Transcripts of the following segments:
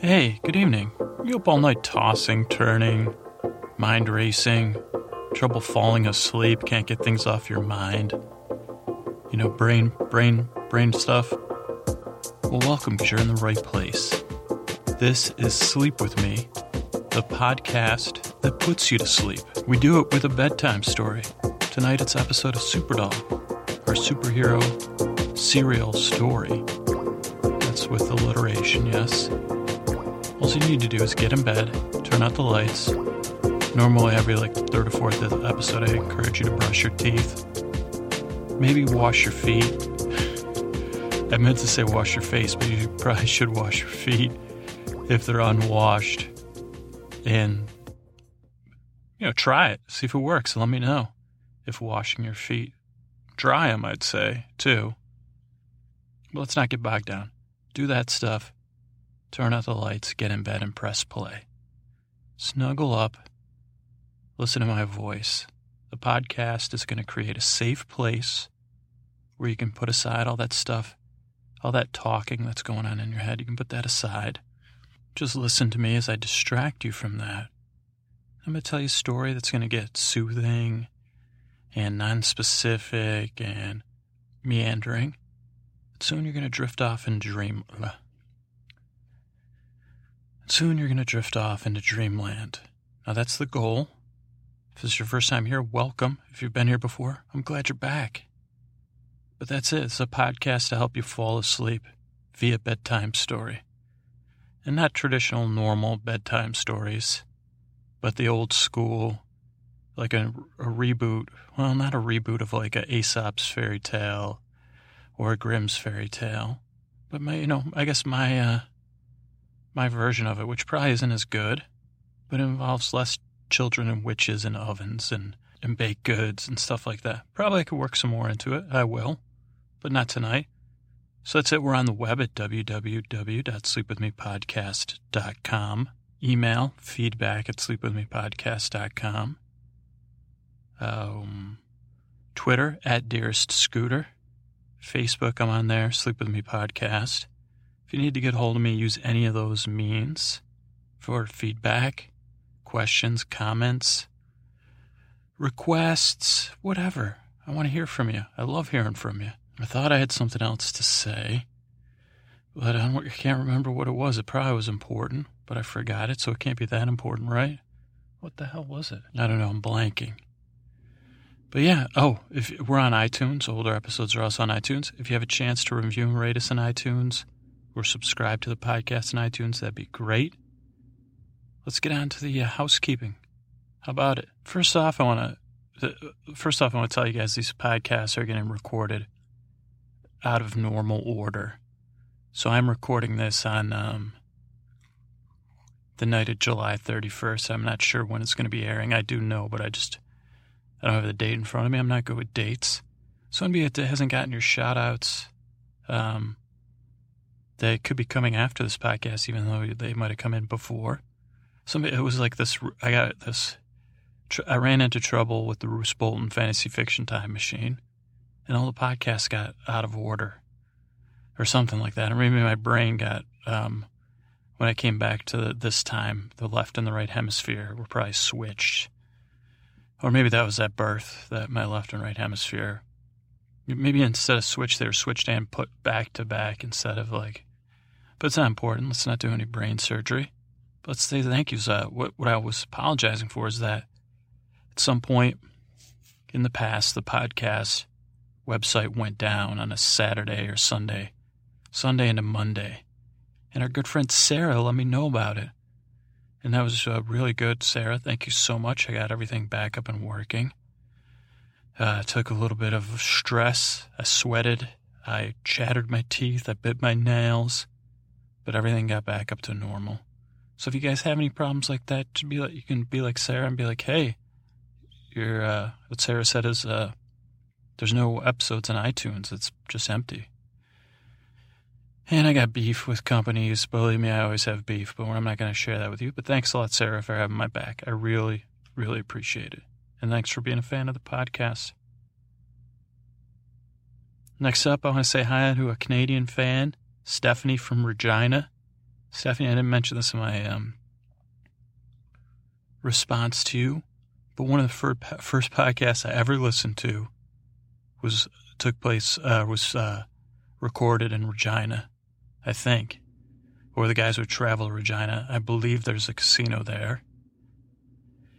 Hey, good evening. You up all night tossing, turning, mind racing, trouble falling asleep, can't get things off your mind. You know, brain, brain, brain stuff. Well, welcome because you're in the right place. This is Sleep With Me, the podcast that puts you to sleep. We do it with a bedtime story. Tonight it's episode of Superdull, our superhero serial story. That's with alliteration, yes. All you need to do is get in bed, turn out the lights. Normally, every like third or fourth episode, I encourage you to brush your teeth. Maybe wash your feet. I meant to say wash your face, but you probably should wash your feet if they're unwashed. And, you know, try it. See if it works. Let me know if washing your feet. Dry them, I'd say, too. But let's not get bogged down. Do that stuff. Turn out the lights, get in bed, and press play. Snuggle up. Listen to my voice. The podcast is going to create a safe place where you can put aside all that stuff, all that talking that's going on in your head. You can put that aside. Just listen to me as I distract you from that. I'm going to tell you a story that's going to get soothing and non-specific and meandering. Soon you're going to drift off and dream. Soon you're going to drift off into dreamland. Now that's the goal. If this is your first time here, welcome. If you've been here before, I'm glad you're back. But that's it. It's a podcast to help you fall asleep via bedtime story. And not traditional, normal bedtime stories, but the old school, like a, a reboot. Well, not a reboot of like a Aesop's fairy tale or a Grimm's fairy tale. But my, you know, I guess my, uh, my version of it, which probably isn't as good, but involves less children and witches and ovens and, and baked goods and stuff like that. Probably I could work some more into it. I will, but not tonight. So that's it. We're on the web at www.sleepwithmepodcast.com. Email feedback at sleepwithmepodcast.com. Um, Twitter at dearest scooter. Facebook, I'm on there, Sleep With Me Podcast. If you need to get hold of me, use any of those means for feedback, questions, comments, requests, whatever. I want to hear from you. I love hearing from you. I thought I had something else to say, but I, I can't remember what it was. It probably was important, but I forgot it, so it can't be that important, right? What the hell was it? I don't know. I'm blanking. But yeah, oh, if we're on iTunes, older episodes are also on iTunes. If you have a chance to review and rate us on iTunes or subscribe to the podcast on iTunes, that'd be great. Let's get on to the uh, housekeeping. How about it? First off, I want to first off I want to tell you guys these podcasts are getting recorded out of normal order. So I'm recording this on um, the night of July 31st. I'm not sure when it's going to be airing. I do know, but I just I don't have the date in front of me. I'm not good with dates. So that hasn't gotten your shout outs, um, they could be coming after this podcast, even though they might have come in before. Somebody, it was like this. I got this. I ran into trouble with the Roose Bolton Fantasy Fiction Time Machine, and all the podcasts got out of order, or something like that. Or maybe my brain got um, when I came back to this time, the left and the right hemisphere were probably switched or maybe that was at birth, that my left and right hemisphere. Maybe instead of switch, they were switched and put back to back instead of like. But it's not important. Let's not do any brain surgery. But let's say thank yous. Uh, what, what I was apologizing for is that at some point in the past, the podcast website went down on a Saturday or Sunday, Sunday into Monday. And our good friend Sarah let me know about it. And that was uh, really good, Sarah. Thank you so much. I got everything back up and working. Uh, took a little bit of stress. I sweated. I chattered my teeth. I bit my nails. But everything got back up to normal. So if you guys have any problems like that, be like, you can be like Sarah and be like, hey, your uh, what Sarah said is uh, there's no episodes on iTunes. It's just empty. And I got beef with companies. Believe me, I always have beef, but I'm not going to share that with you. But thanks a lot, Sarah, for having my back. I really, really appreciate it. And thanks for being a fan of the podcast. Next up, I want to say hi to a Canadian fan, Stephanie from Regina. Stephanie, I didn't mention this in my um, response to you, but one of the first, first podcasts I ever listened to was took place uh, was uh, recorded in Regina, I think, or the guys would travel to Regina. I believe there's a casino there,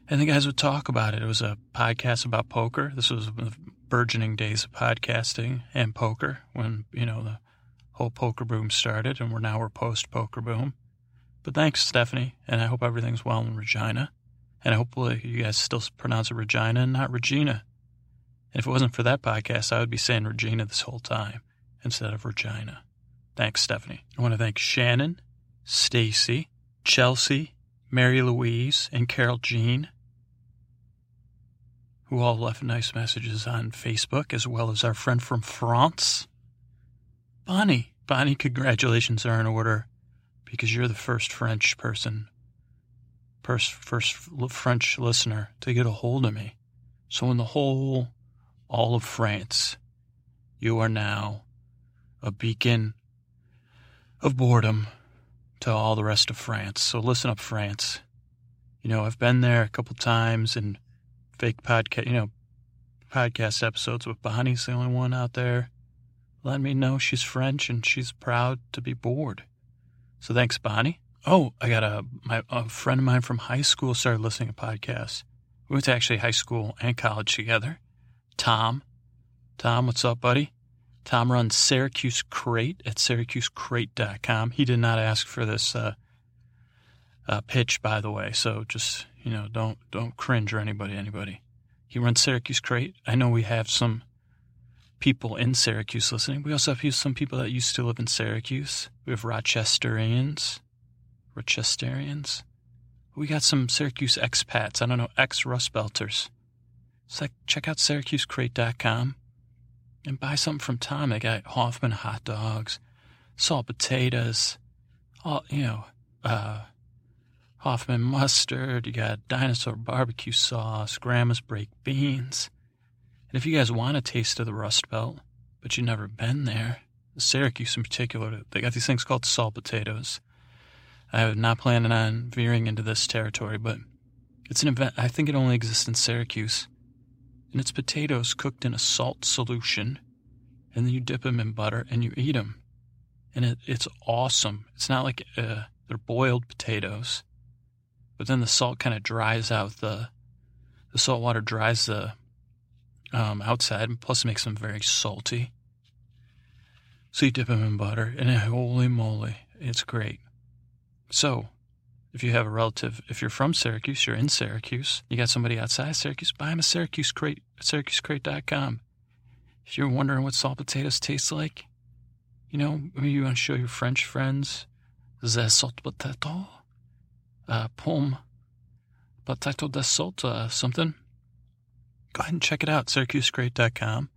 and the guys would talk about it. It was a podcast about poker. This was the burgeoning days of podcasting and poker when you know the whole poker boom started, and we're now we're post poker boom. But thanks, Stephanie, and I hope everything's well in Regina. And hopefully you guys still pronounce it Regina and not Regina. And if it wasn't for that podcast, I would be saying Regina this whole time instead of Regina. Thanks, Stephanie. I want to thank Shannon, Stacy, Chelsea, Mary Louise, and Carol Jean, who all left nice messages on Facebook, as well as our friend from France, Bonnie. Bonnie, congratulations are in order because you're the first French person first, first French listener to get a hold of me. So in the whole, all of France, you are now a beacon of boredom to all the rest of France. So listen up, France. You know, I've been there a couple times and fake podcast, you know, podcast episodes with Bonnie's the only one out there. Let me know she's French and she's proud to be bored. So thanks, Bonnie. Oh, I got a my a friend of mine from high school started listening to podcasts. We went to actually high school and college together. Tom, Tom, what's up, buddy? Tom runs Syracuse Crate at syracusecrate.com. He did not ask for this uh, uh, pitch, by the way, so just you know, don't don't cringe or anybody, anybody. He runs Syracuse Crate. I know we have some people in Syracuse listening. We also have some people that used to live in Syracuse. We have Rochesterians. Rochesterians. We got some Syracuse expats. I don't know, ex Rust Belters. So check out SyracuseCrate.com and buy something from Tom. They got Hofmann hot dogs, salt potatoes, all you know, uh, Hofmann mustard. You got dinosaur barbecue sauce, Grandma's baked beans. And if you guys want a taste of the Rust Belt, but you've never been there, Syracuse in particular, they got these things called salt potatoes. I'm not planning on veering into this territory, but it's an event. I think it only exists in Syracuse. And it's potatoes cooked in a salt solution, and then you dip them in butter and you eat them. And it, it's awesome. It's not like uh, they're boiled potatoes, but then the salt kind of dries out the the salt water dries the um, outside, plus makes them very salty. So you dip them in butter, and holy moly, it's great. So, if you have a relative, if you're from Syracuse, you're in Syracuse, you got somebody outside Syracuse, buy them a Syracuse crate at syracusecrate.com. If you're wondering what salt potatoes taste like, you know, maybe you want to show your French friends the salt potato, uh, pomme, potato de salt, uh, something. Go ahead and check it out, syracusecrate.com.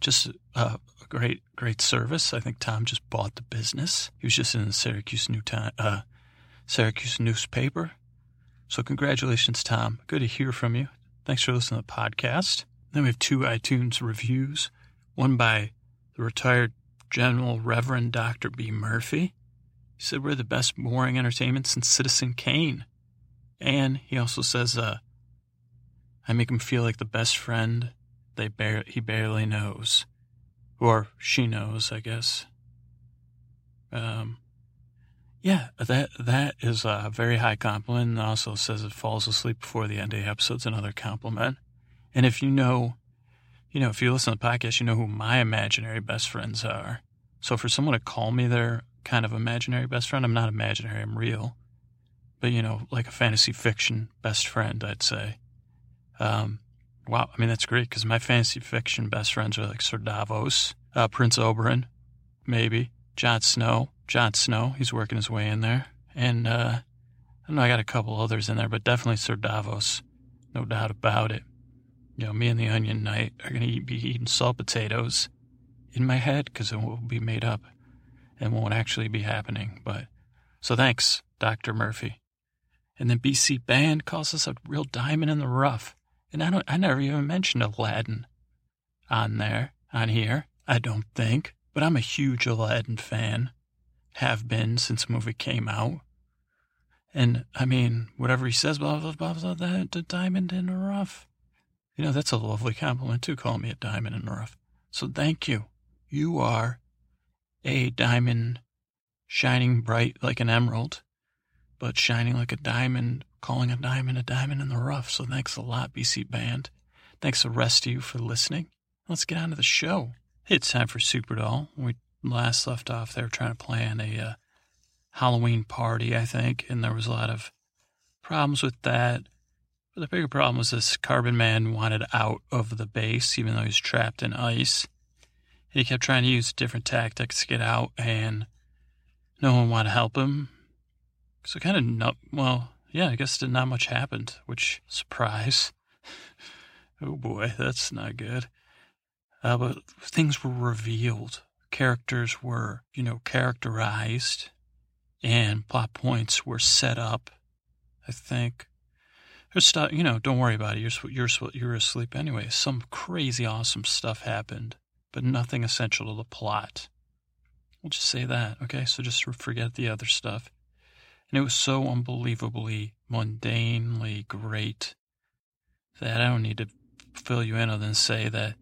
Just uh, a great, great service. I think Tom just bought the business. He was just in the Syracuse New Time, uh, Syracuse newspaper. So, congratulations, Tom. Good to hear from you. Thanks for listening to the podcast. Then we have two iTunes reviews one by the retired General Reverend Dr. B. Murphy. He said, We're the best boring entertainment since Citizen Kane. And he also says, uh, I make him feel like the best friend they bar- he barely knows. Or she knows, I guess. Um, yeah, that that is a very high compliment. And also says it falls asleep before the end of the episode's another compliment. And if you know, you know, if you listen to the podcast, you know who my imaginary best friends are. So for someone to call me their kind of imaginary best friend, I'm not imaginary, I'm real. But you know, like a fantasy fiction best friend, I'd say. Um, wow, I mean that's great because my fantasy fiction best friends are like Sir Davos, uh, Prince Oberyn, maybe Jon Snow. Jon Snow. He's working his way in there. And uh, I know I got a couple others in there, but definitely Sir Davos. No doubt about it. You know, me and the Onion Knight are going to be eating salt potatoes in my head because it will be made up and won't actually be happening. But so thanks, Dr. Murphy. And then BC Band calls us a real diamond in the rough. And I don't I never even mentioned Aladdin on there, on here. I don't think. But I'm a huge Aladdin fan. have been since the movie came out. And I mean, whatever he says, blah, blah, blah, blah, that, the diamond in the rough. You know, that's a lovely compliment too, calling me a diamond in the rough. So thank you. You are a diamond shining bright like an emerald, but shining like a diamond, calling a diamond a diamond in the rough. So thanks a lot, BC Band. Thanks the rest of you for listening. Let's get on to the show. It's time for Superdull. We last left off, there trying to plan a uh, Halloween party, I think, and there was a lot of problems with that. But the bigger problem was this Carbon Man wanted out of the base, even though he's trapped in ice. He kept trying to use different tactics to get out, and no one wanted to help him. So kind of well, yeah, I guess not much happened, which surprise. oh boy, that's not good. Uh, but things were revealed. Characters were, you know, characterized and plot points were set up. I think. There's stuff, you know, don't worry about it. You're, you're, you're asleep anyway. Some crazy awesome stuff happened, but nothing essential to the plot. We'll just say that, okay? So just forget the other stuff. And it was so unbelievably, mundanely great that I don't need to fill you in other than say that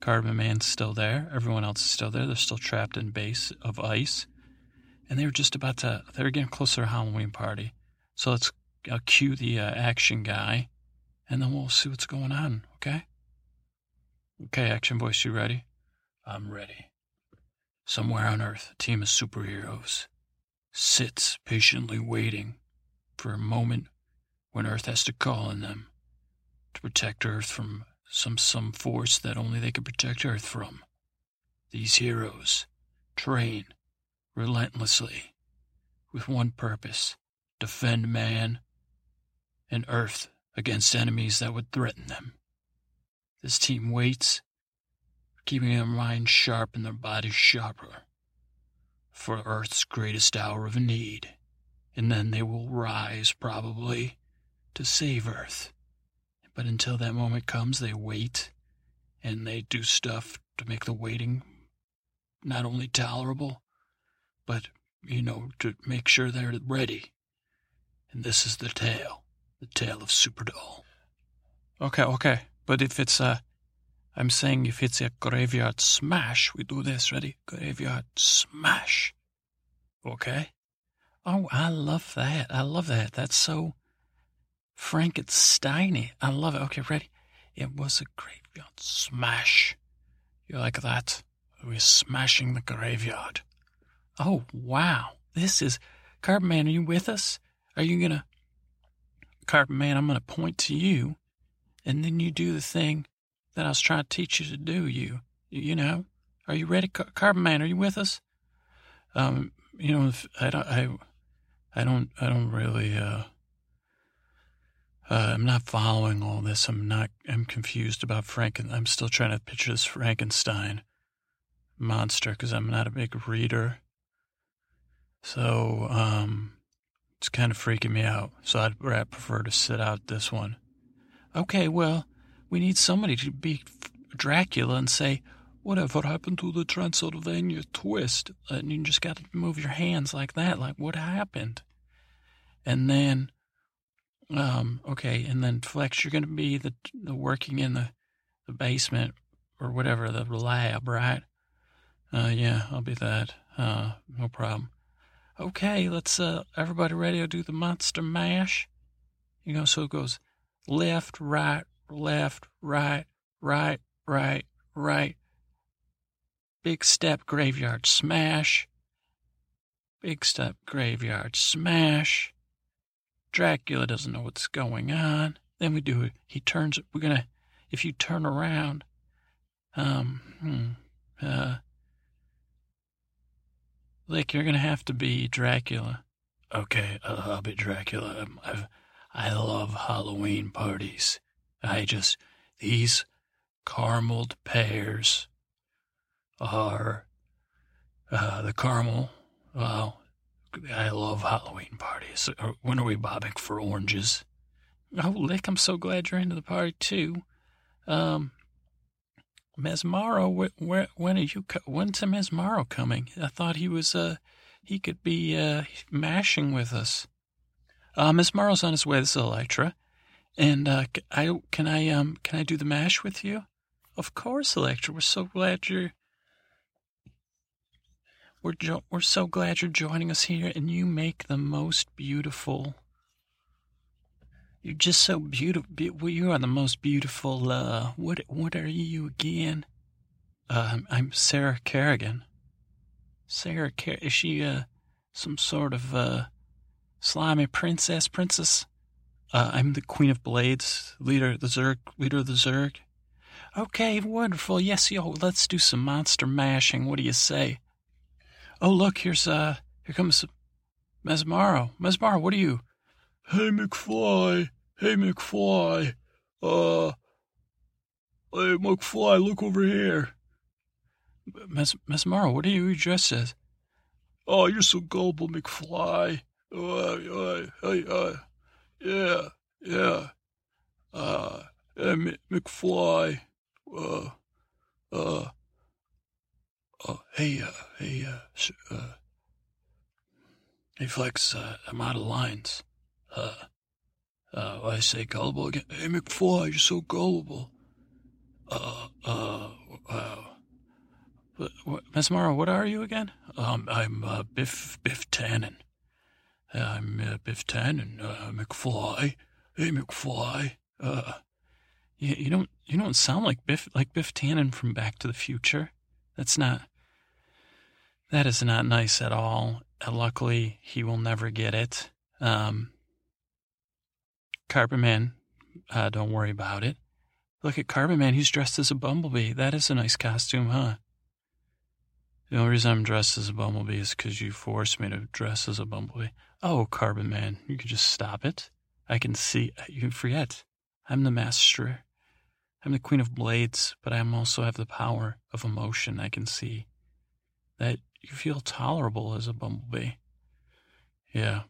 Carbon Man's still there. Everyone else is still there. They're still trapped in base of ice. And they were just about to, they were getting closer to Halloween party. So let's uh, cue the uh, action guy and then we'll see what's going on, okay? Okay, action voice, you ready? I'm ready. Somewhere on Earth, a team of superheroes sits patiently waiting for a moment when Earth has to call on them to protect Earth from some some force that only they can protect Earth from. These heroes train relentlessly with one purpose defend man and Earth against enemies that would threaten them. This team waits, keeping their minds sharp and their bodies sharper for Earth's greatest hour of need, and then they will rise, probably, to save Earth. But until that moment comes, they wait and they do stuff to make the waiting not only tolerable, but, you know, to make sure they're ready. And this is the tale, the tale of Superdull. Okay, okay. But if it's a, I'm saying if it's a graveyard smash, we do this. Ready? Graveyard smash. Okay? Oh, I love that. I love that. That's so Frankensteiny. I love it. Okay, ready? It was a graveyard smash. You like that? We're smashing the graveyard. Oh, wow. This is. Carbon Man, are you with us? Are you going to. Carbon Man, I'm going to point to you, and then you do the thing that I was trying to teach you to do, you. You know? Are you ready? Carbon Man, are you with us? Um, you know, I don't, I, I don't, I don't really, uh, uh, I'm not following all this. I'm not. I'm confused about Franken. I'm still trying to picture this Frankenstein monster because I'm not a big reader. So um, it's kind of freaking me out. So I'd prefer to sit out this one. Okay, well, we need somebody to be Dracula and say, whatever happened to the Transylvania twist? And you just got to move your hands like that. Like, what happened? And then um, okay, and then Flex, you're going to be the, the working in the, the basement or whatever, the lab, right? Uh, yeah, I'll be that. Uh, no problem. Okay, let's, uh, everybody ready to do the monster mash? You know, so it goes left, right, left, right, right, right, right. Big step graveyard smash. Big step graveyard smash. Dracula doesn't know what's going on. Then we do it. He turns. We're gonna. If you turn around, um, hmm, uh, like you're gonna have to be Dracula. Okay, I'll, I'll be Dracula. I've, I love Halloween parties. I just these carameled pears are uh, the caramel. Well, I love Halloween parties. Uh, when are we bobbing for oranges? Oh, Lick, I'm so glad you're into the party too. Um, Mesmaro, where, where, when are you? When's Mesmaro coming? I thought he was uh he could be uh, mashing with us. Uh, Mesmaro's on his way. This is Electra, and uh, I can I um can I do the mash with you? Of course, Electra. We're so glad you're. We're jo- we're so glad you're joining us here, and you make the most beautiful. You're just so beautiful. Be- you are the most beautiful. Uh, what what are you again? Uh, I'm Sarah Kerrigan. Sarah Car- is she uh some sort of uh slimy princess princess? Uh, I'm the Queen of Blades, leader of the Zerg, leader of the Zerg. Okay, wonderful. Yes, yo, let's do some monster mashing. What do you say? Oh, look, here's uh, here comes Mesmaro. Mesmaro, what are you? Hey, McFly. Hey, McFly. Uh, hey, McFly, look over here. Mes Mesmaro, what are you dressed as? Oh, you're so gullible, McFly. Uh, uh, hey, uh, yeah, yeah. Uh, hey, McFly. Uh, uh, uh, hey, uh, hey, uh, uh, hey, Flex, uh, I'm out of lines. Uh, uh, I say gullible again. Hey, McFly, you're so gullible. Uh, uh, wow. Mesmaro, what are you again? Um, I'm uh, Biff Biff Tannen. I'm uh, Biff Tannen. Uh, McFly. Hey, McFly. Uh, you, you don't you don't sound like Biff like Biff Tannen from Back to the Future. That's not. That is not nice at all. And luckily, he will never get it. Um, Carpet Man, uh, don't worry about it. Look at Carpet Man. He's dressed as a bumblebee. That is a nice costume, huh? The only reason I'm dressed as a bumblebee is because you forced me to dress as a bumblebee. Oh, Carbon Man, you can just stop it. I can see. You forget. I'm the master. I'm the queen of blades, but I also have the power of emotion. I can see that you feel tolerable as a bumblebee. Yeah.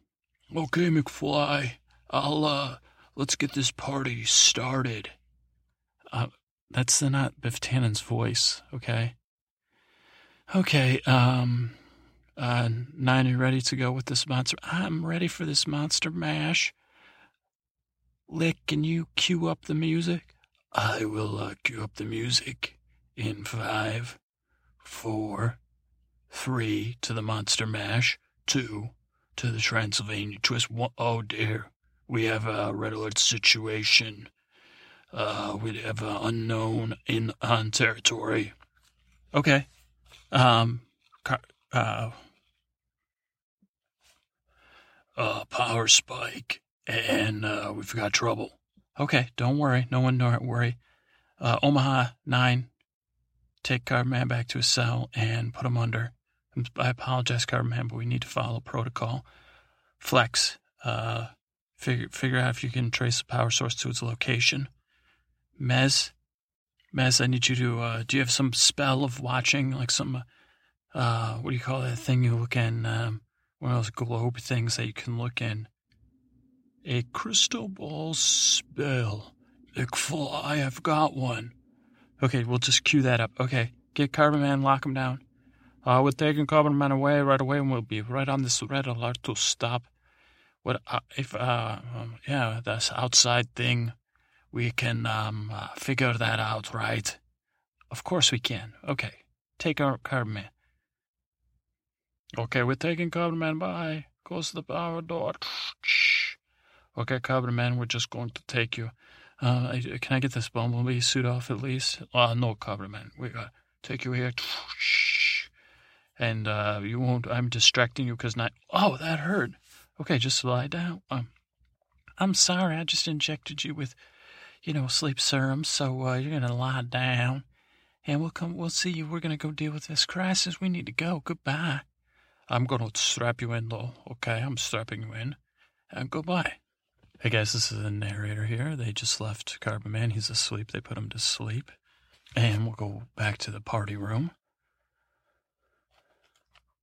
Okay, McFly. I'll, uh, let's get this party started. Uh, that's the not Biff Tannen's voice, okay? Okay, um, uh, Nine, you ready to go with this monster? I'm ready for this monster mash. Lick, can you cue up the music? I will uh, cue up the music in five, four, three to the monster mash, two to the Transylvania twist. One, oh dear, we have a red alert situation. Uh, we have an unknown in on territory. Okay. Um, uh, uh, power spike, and uh, we've got trouble. Okay, don't worry. No one don't worry. Uh, Omaha nine, take Carbman back to his cell and put him under. I apologize, Carbman, but we need to follow protocol. Flex, uh, figure figure out if you can trace the power source to its location. Mez, Mez, I need you to. Uh, do you have some spell of watching, like some, uh, what do you call that thing you look in? Um, one of those globe things that you can look in. A crystal ball spell. McFly, I've got one. Okay, we'll just cue that up. Okay, get Carbon Man, lock him down. Uh, we're taking Carbon Man away right away, and we'll be right on this red alert to stop. What uh, if? Uh, um, yeah, this outside thing. We can um, uh, figure that out, right? Of course we can. Okay, take our Carbon Man. Okay, we're taking Carbon Man. Bye. Close the power door. Okay, Carbon Man, we're just going to take you. Uh, can I get this bumblebee suit off at least? Uh, no, Carbon Man. We got to take you here. And uh, you won't. I'm distracting you because not. Oh, that hurt. Okay, just lie down. Um, I'm sorry. I just injected you with, you know, sleep serum. So uh, you're gonna lie down, and we'll come. We'll see you. We're gonna go deal with this crisis. We need to go. Goodbye. I'm gonna strap you in, though. Okay, I'm strapping you in. And goodbye. Hey guys, this is the narrator here. They just left Carbon Man. He's asleep. They put him to sleep. And we'll go back to the party room.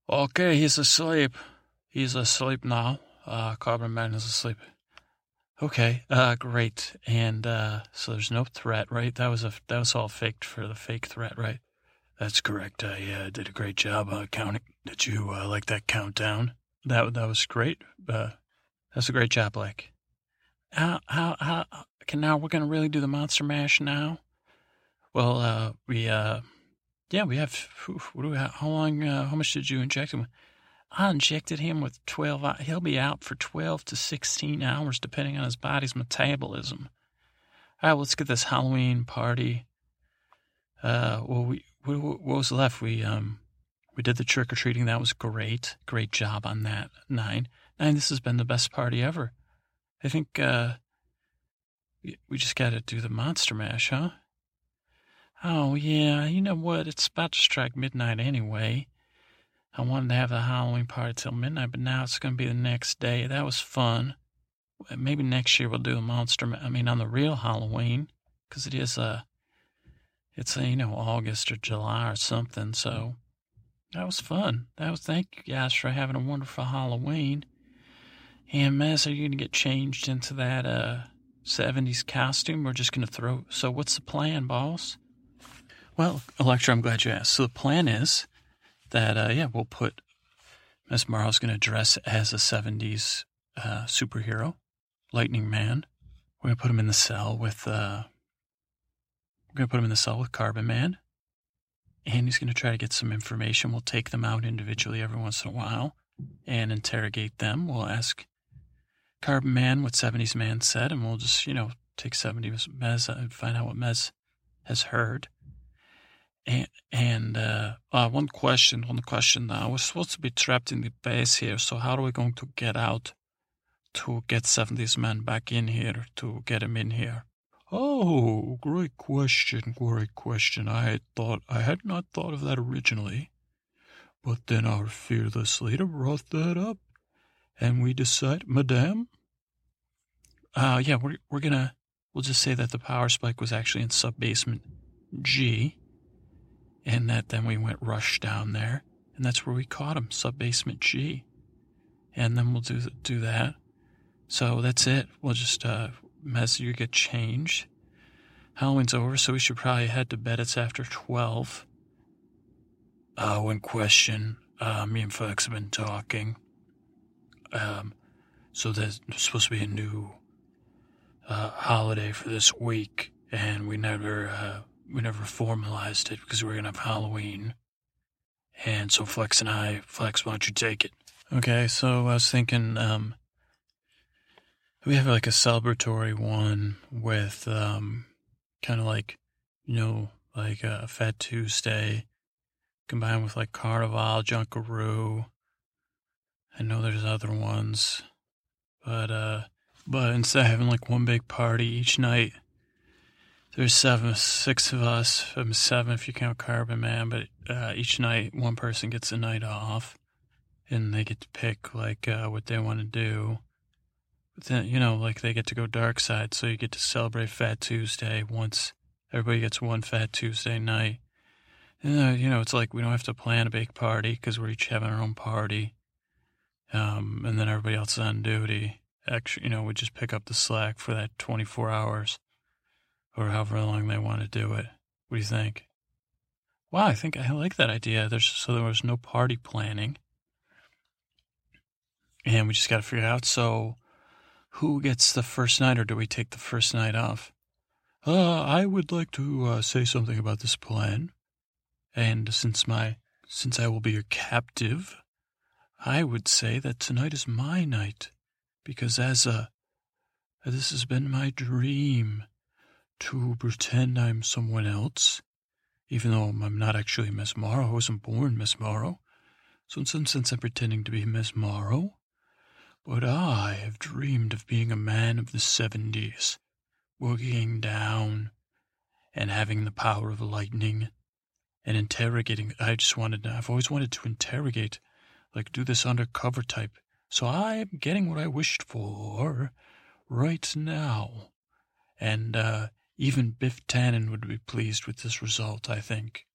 Okay, he's asleep. He's asleep now. Uh, Carbon Man is asleep. Okay, uh, great. And, uh, so there's no threat, right? That was a, that was all faked for the fake threat, right? That's correct. I uh, did a great job uh, counting, Did you uh, like that countdown? That that was great. Uh, that's a great job, Blake. How how how? Okay, now we're gonna really do the monster mash now. Well, uh, we uh, yeah, we have. What do we? Have, how long? Uh, how much did you inject him? I injected him with twelve. He'll be out for twelve to sixteen hours, depending on his body's metabolism. All right, let's get this Halloween party. Uh, well, we what, what was left? We um we did the trick or treating. That was great. Great job on that. Nine. Nine, this has been the best party ever. I think uh, we just got to do the monster mash, huh? Oh, yeah. You know what? It's about to strike midnight anyway. I wanted to have the Halloween party till midnight, but now it's going to be the next day. That was fun. Maybe next year we'll do a monster. I mean, on the real Halloween, because it is a, uh, it's a, you know August or July or something. So that was fun. That was thank you guys for having a wonderful Halloween. And Mez, are you gonna get changed into that uh seventies costume? We're just gonna throw so what's the plan, boss? Well, Electra, I'm glad you asked. So the plan is that uh yeah, we'll put Mesmaro's gonna dress as a seventies uh superhero, Lightning Man. We're gonna put him in the cell with uh we're gonna put him in the cell with Carbon Man and he's going to try to get some information. We'll take them out individually every once in a while and interrogate them. We'll ask Carbon Man what 70s Man said, and we'll just, you know, take 70s Mez and find out what Mez has heard. And, and uh, uh, one question, one question now. We're supposed to be trapped in the base here, so how are we going to get out to get 70s Man back in here, to get him in here? Oh, great question, great question. I had thought I had not thought of that originally. But then our fearless leader brought that up, and we decided, Madame? Uh, yeah, we're, we're gonna, we'll just say that the power spike was actually in sub basement G, and that then we went rush down there, and that's where we caught him, sub basement G. And then we'll do, do that. So that's it. We'll just, uh, Messenger get changed. Halloween's over, so we should probably head to bed. It's after 12. Uh, one question. Uh, me and Flex have been talking. Um, so there's supposed to be a new uh, holiday for this week, and we never uh, we never formalized it because we are gonna have Halloween. And so Flex and I, Flex, why don't you take it? Okay, so I was thinking, um, we have like a celebratory one with um, kind of like, you know, like a Fat Tuesday combined with like Carnival, Junkanoo. I know there's other ones, but uh, but instead of having like one big party each night, there's seven, six of us. I'm seven if you count Carbon Man, but uh, each night one person gets a night off, and they get to pick like uh, what they want to do then, you know, like they get to go dark side, so you get to celebrate Fat Tuesday once. Everybody gets one Fat Tuesday night. And, uh, you know, it's like we don't have to plan a big party because we're each having our own party. Um, and then everybody else is on duty. Actually, you know, we just pick up the slack for that 24 hours or however long they want to do it. What do you think? Wow, I think I like that idea. There's so there was no party planning, and we just got to figure out. So who gets the first night, or do we take the first night off? Uh, I would like to uh, say something about this plan. And since my since I will be your captive, I would say that tonight is my night, because as a this has been my dream to pretend I'm someone else, even though I'm not actually Mesmaro. I wasn't born Mesmaro. So in some sense, I'm pretending to be Mesmaro. But I have dreamed of being a man of the seventies, working down and having the power of lightning and interrogating. I just wanted, I've always wanted to interrogate, like do this undercover type. So I am getting what I wished for right now. And, uh, even Biff Tannen would be pleased with this result, I think.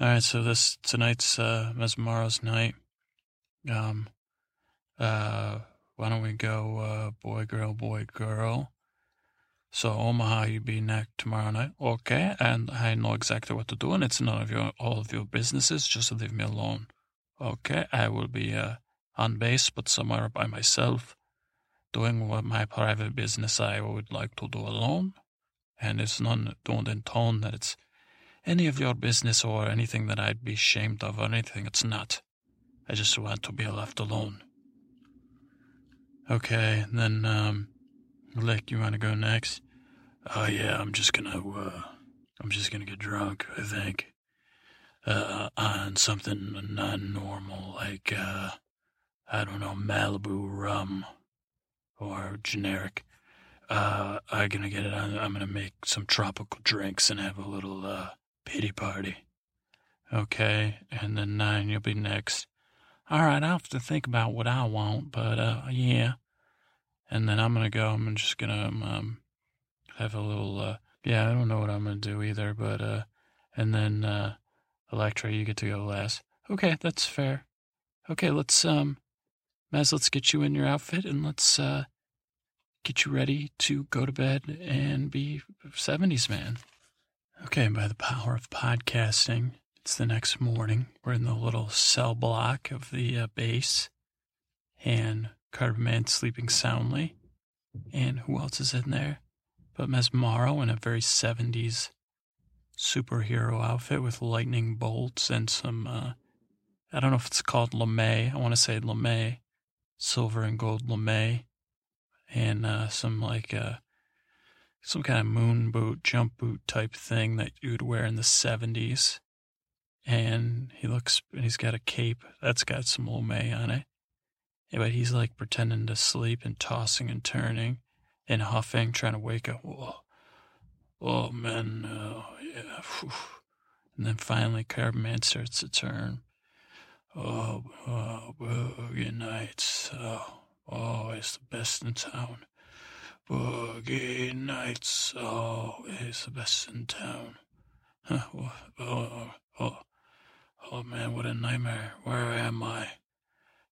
All right, so this tonight's uh, Mesmaro's night. Um, uh, why don't we go uh, boy, girl, boy, girl? So Omaha, you be next tomorrow night, okay? And I know exactly what to do, and it's none of your all of your businesses. Just leave me alone, Okay, I will be uh, on base, but somewhere by myself, doing what my private business I would like to do alone. And it's none, don't intone that it's any of your business or anything that I'd be ashamed of or anything. It's not. I just want to be left alone. Okay, then, um, Lick, you want to go next? Oh, yeah, I'm just gonna, uh, I'm just gonna get drunk, I think. Uh, on something non-normal, like, uh, I don't know, Malibu rum or generic. Uh, I'm gonna get it on, I'm gonna make some tropical drinks and have a little, uh, pity party. Okay, and then nine, you'll be next. All right, I'll have to think about what I want, but, uh, yeah. And then I'm gonna go, I'm just gonna, um, have a little, uh, yeah, I don't know what I'm gonna do either, but, uh, and then, uh, Electra, you get to go last. Okay, that's fair. Okay, let's, um, Mez, let's get you in your outfit and let's, uh, get you ready to go to bed and be 70s man. Okay, by the power of podcasting, it's the next morning. We're in the little cell block of the uh, base, and Carbon Man sleeping soundly. And who else is in there? But Mesmaro in a very 70s superhero outfit with lightning bolts and some, uh, I don't know if it's called lame. I want to say lame, silver and gold lame, and uh, some like uh, some kind of moon boot, jump boot type thing that you'd wear in the 70s. And he looks, and he's got a cape that's got some lame on it. But he's like pretending to sleep and tossing and turning and huffing, trying to wake up. Whoa. Oh, man. Oh, yeah. Whew. And then finally, Carbon starts to turn. Oh, oh, boogie nights. Oh, oh, it's the best in town. Boogie nights. Oh, it's the best in town. Oh, oh, oh, oh, man, what a nightmare. Where am I?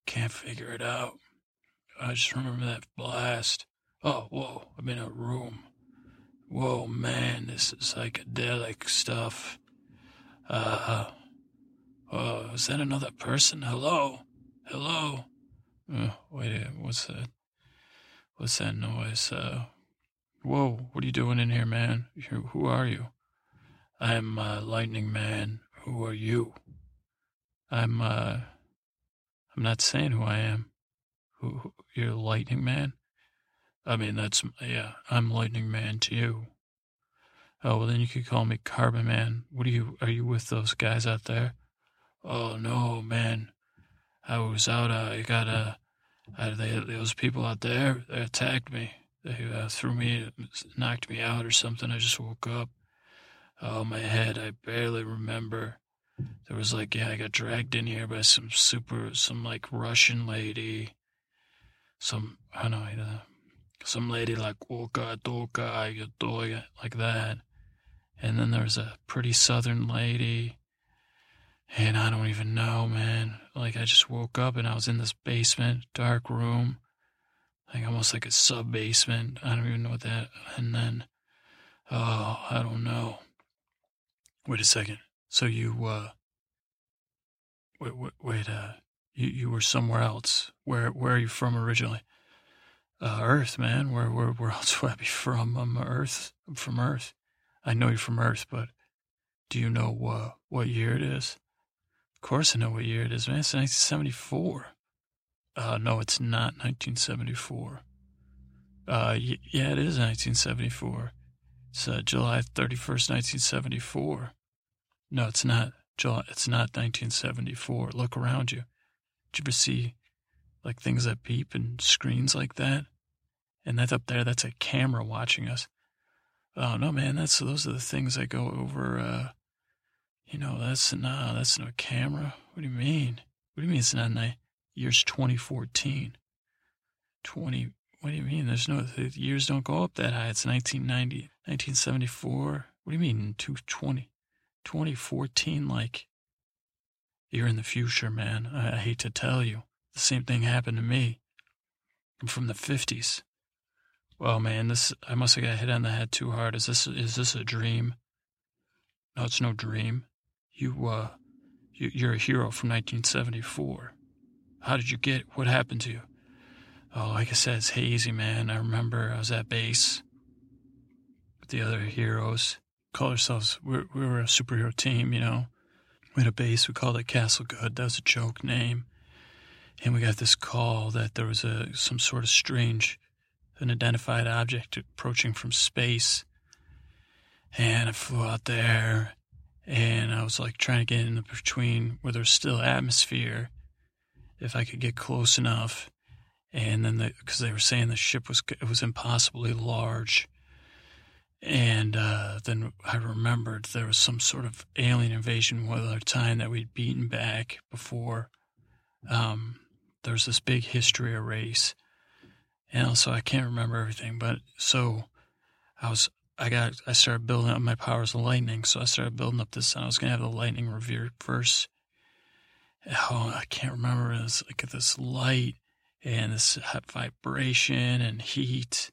Can't figure it out. I just remember that blast. Oh, whoa, I'm in a room. Whoa, man, this is psychedelic stuff. Uh, oh, is that another person? Hello? Hello? Uh, wait, a, what's that? What's that noise? Uh, whoa, what are you doing in here, man? You, who are you? I'm, uh, Lightning Man. Who are you? I'm, uh, I'm not saying who I am. Who, who you're Lightning Man? I mean, that's, yeah, I'm Lightning Man to you. Oh, well, then you could call me Carbon Man. What are you, are you with those guys out there? Oh, no, man. I was out, uh, I got, uh, they, those people out there, they attacked me. They uh, threw me, knocked me out or something. I just woke up. Oh, my head, I barely remember. There was like, yeah, I got dragged in here by some super, some like Russian lady. Some, I don't know, some lady like Oka, Doka, like that. And then there was a pretty southern lady. And I don't even know, man. Like I just woke up and I was in this basement, dark room. Like almost like a sub basement. I don't even know what that and then oh, I don't know. Wait a second. So you uh wait wait, wait uh you, you were somewhere else. Where where are you from originally? Uh, Earth, man. Where where where else would I be from? I'm Earth. I'm from Earth. I know you're from Earth, but do you know uh, what year it is? Of course, I know what year it is, man. It's 1974. Uh, no, it's not 1974. Uh, y- yeah, it is 1974. It's uh, July 31st, 1974. No, it's not. July. It's not 1974. Look around you. Did you ever see like things that beep and screens like that? And that's up there. That's a camera watching us. Oh no, man. That's those are the things that go over. Uh, you know, that's no, that's no camera. What do you mean? What do you mean it's not night? Year's 2014. 20. What do you mean? There's no the years don't go up that high. It's 1990, 1974. What do you mean 220? 2014? Like you're in the future, man. I, I hate to tell you. The same thing happened to me. I'm from the 50s. Well, man, this I must have got hit on the head too hard. Is this is this a dream? No, it's no dream. You uh You, you're a hero from 1974. How did you get? What happened to you? Oh, like I said, it's hazy, man. I remember I was at base with the other heroes. Call ourselves, we we were a superhero team, you know. We had a base, we called it Castle Good. That was a joke name. And we got this call that there was a some sort of strange, unidentified object approaching from space. And I flew out there, and I was like trying to get in between where there's still atmosphere, if I could get close enough. And then, because they were saying the ship was it was impossibly large, and uh, then I remembered there was some sort of alien invasion one other time that we'd beaten back before. Um, there was this big history erase. And also, I can't remember everything, but so I was, I got, I started building up my powers of lightning. So I started building up this, and I was going to have the lightning reverse. Oh, I can't remember. It was like this light and this vibration and heat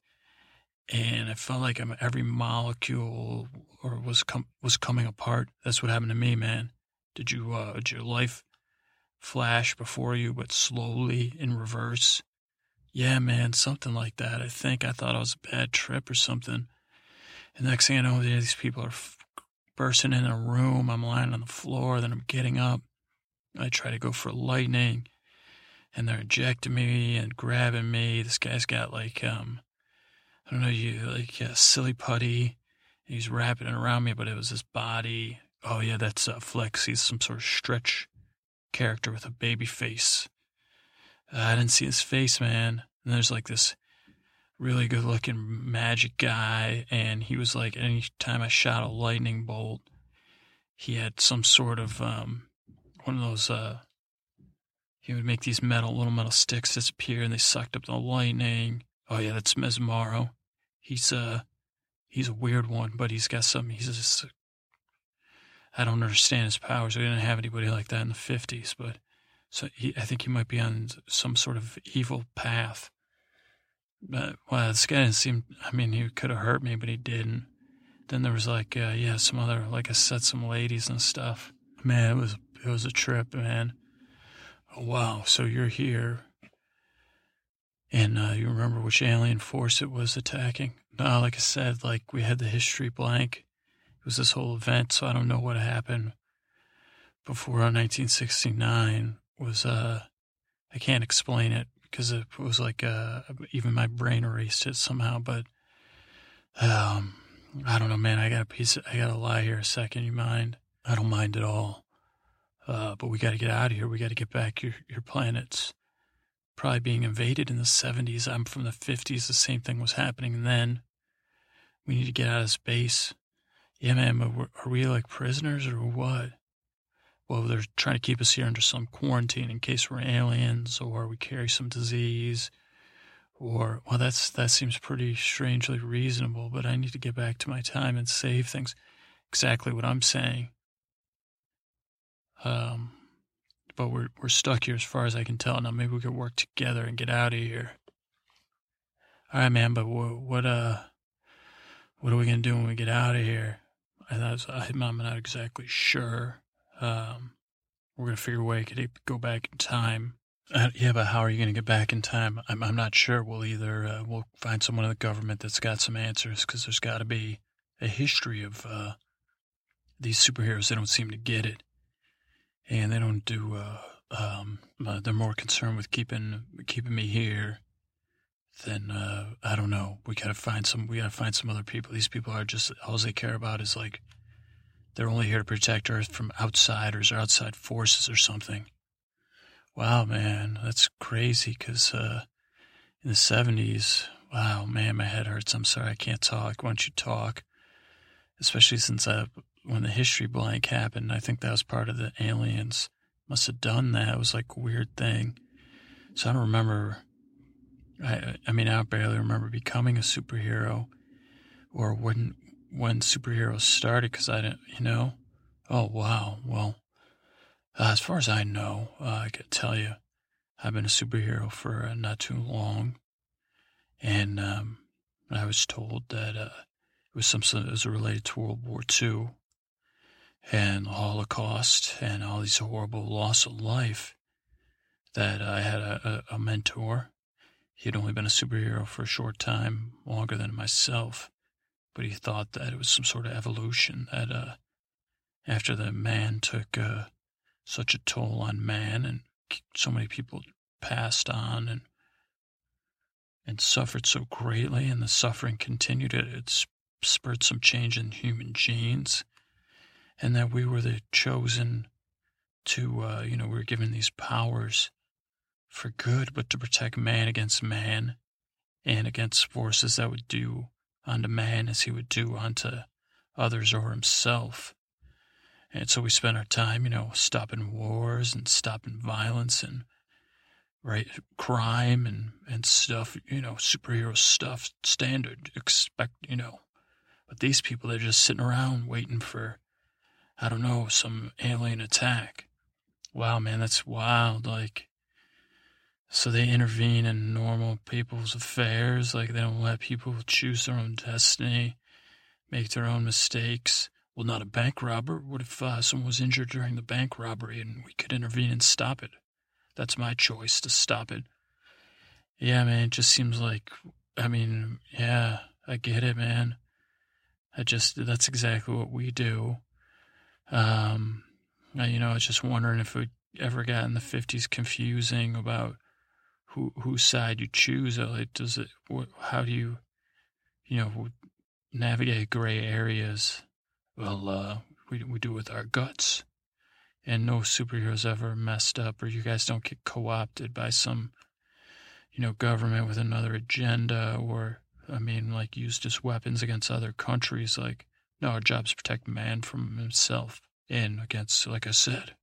and I felt like I'm, every molecule or was com- was coming apart. That's what happened to me, man. Did you uh, did your life flash before you, but slowly in reverse? Yeah, man, something like that. I think I thought it was a bad trip or something. And next thing I know, these people are f- bursting in a room. I'm lying on the floor. Then I'm getting up. I try to go for lightning, and they're ejecting me and grabbing me. This guy's got like um I don't know, you like yeah, silly putty. He's wrapping it around me, but it was his body. Oh yeah, that's uh, Flex. He's some sort of stretch character with a baby face. Uh, I didn't see his face, man. And there's like this really good looking magic guy, and he was like, any time I shot a lightning bolt, he had some sort of um, one of those. Uh, he would make these metal little metal sticks disappear, and they sucked up the lightning. Oh yeah, that's Mesmaro he's uh he's a weird one, but he's got some. He's just I don't understand his powers. We didn't have anybody like that in the fifties, but so he, I think he might be on some sort of evil path. But well, this guy didn't seem. I mean, he could have hurt me, but he didn't. Then there was like, uh, yeah, some other, like I said, some ladies and stuff. Man, it was it was a trip, man. Oh, wow, so you're here. And uh, you remember which alien force it was attacking? No, like I said, like we had the history blank. It was this whole event, so I don't know what happened before 1969 was uh I can't explain it because it was like uh even my brain erased it somehow but um I don't know man I got a piece of, I got to lie here a second you mind? I don't mind at all. Uh but we got to get out of here we got to get back your your planets probably being invaded in the 70s. I'm from the 50s. The same thing was happening and then. We need to get out of space. Yeah, man, are we like prisoners or what? Well, they're trying to keep us here under some quarantine in case we're aliens or we carry some disease. Or, well, that's that seems pretty strangely reasonable, but I need to get back to my time and save things. Exactly what I'm saying. Um, but we're we're stuck here as far as I can tell. Now maybe we could work together and get out of here. All right, man. But what, what uh, what are we gonna do when we get out of here? I thought I'm not exactly sure. Um, we're gonna figure a way to go back in time. Uh, yeah, but how are you gonna get back in time? I'm I'm not sure. We'll either uh, we'll find someone in the government that's got some answers because there's got to be a history of uh, these superheroes. They don't seem to get it and they don't do. Uh, um, uh, they're more concerned with keeping keeping me here than uh, I don't know. We gotta find some. We gotta find some other people. These people are just all they care about is like they're only here to protect Earth from outsiders or outside forces or something. Wow, man, that's crazy. Because uh, in the seventies, wow, man, my head hurts. I'm sorry, I can't talk. Why don't you talk? Especially since I when the history blank happened, I think that was part of the aliens must have done that. It was like a weird thing. So I don't remember. I I mean, I barely remember becoming a superhero, or when when superheroes started because I didn't, you know. Oh wow. Well, uh, as far as I know, uh, I could tell you, I've been a superhero for uh, not too long, and um, I was told that uh, it was some it was related to World War II and Holocaust and all these horrible loss of life that I had a, a, a mentor. He had only been a superhero for a short time, longer than myself, but he thought that it was some sort of evolution that uh, after the man took uh, such a toll on man and so many people passed on and and suffered so greatly and the suffering continued it, it spurred some change in human genes and that we were the chosen to uh, you know we were given these powers for good but to protect man against man and against forces that would do unto man as he would do unto others or himself and so we spent our time, you know, stopping wars and stopping violence and right crime and and stuff, you know, superhero stuff, standard, expect, you know. But these people they're just sitting around waiting for I don't know, some alien attack. Wow, man, that's wild. Like so they intervene in normal people's affairs, like they don't let people choose their own destiny, make their own mistakes well, not a bank robber. What if uh, someone was injured during the bank robbery and we could intervene and stop it? That's my choice to stop it. Yeah, man, it just seems like, I mean, yeah, I get it, man. I just, that's exactly what we do. Um, you know, I was just wondering if it ever got in the 50s confusing about who whose side you choose. Like, does it, how do you, you know, navigate gray areas? Well, uh, we, we do with our guts. And no superheroes ever messed up, or you guys don't get co opted by some, you know, government with another agenda, or, I mean, like used as weapons against other countries. Like, no, our job's protect man from himself and against, like I said.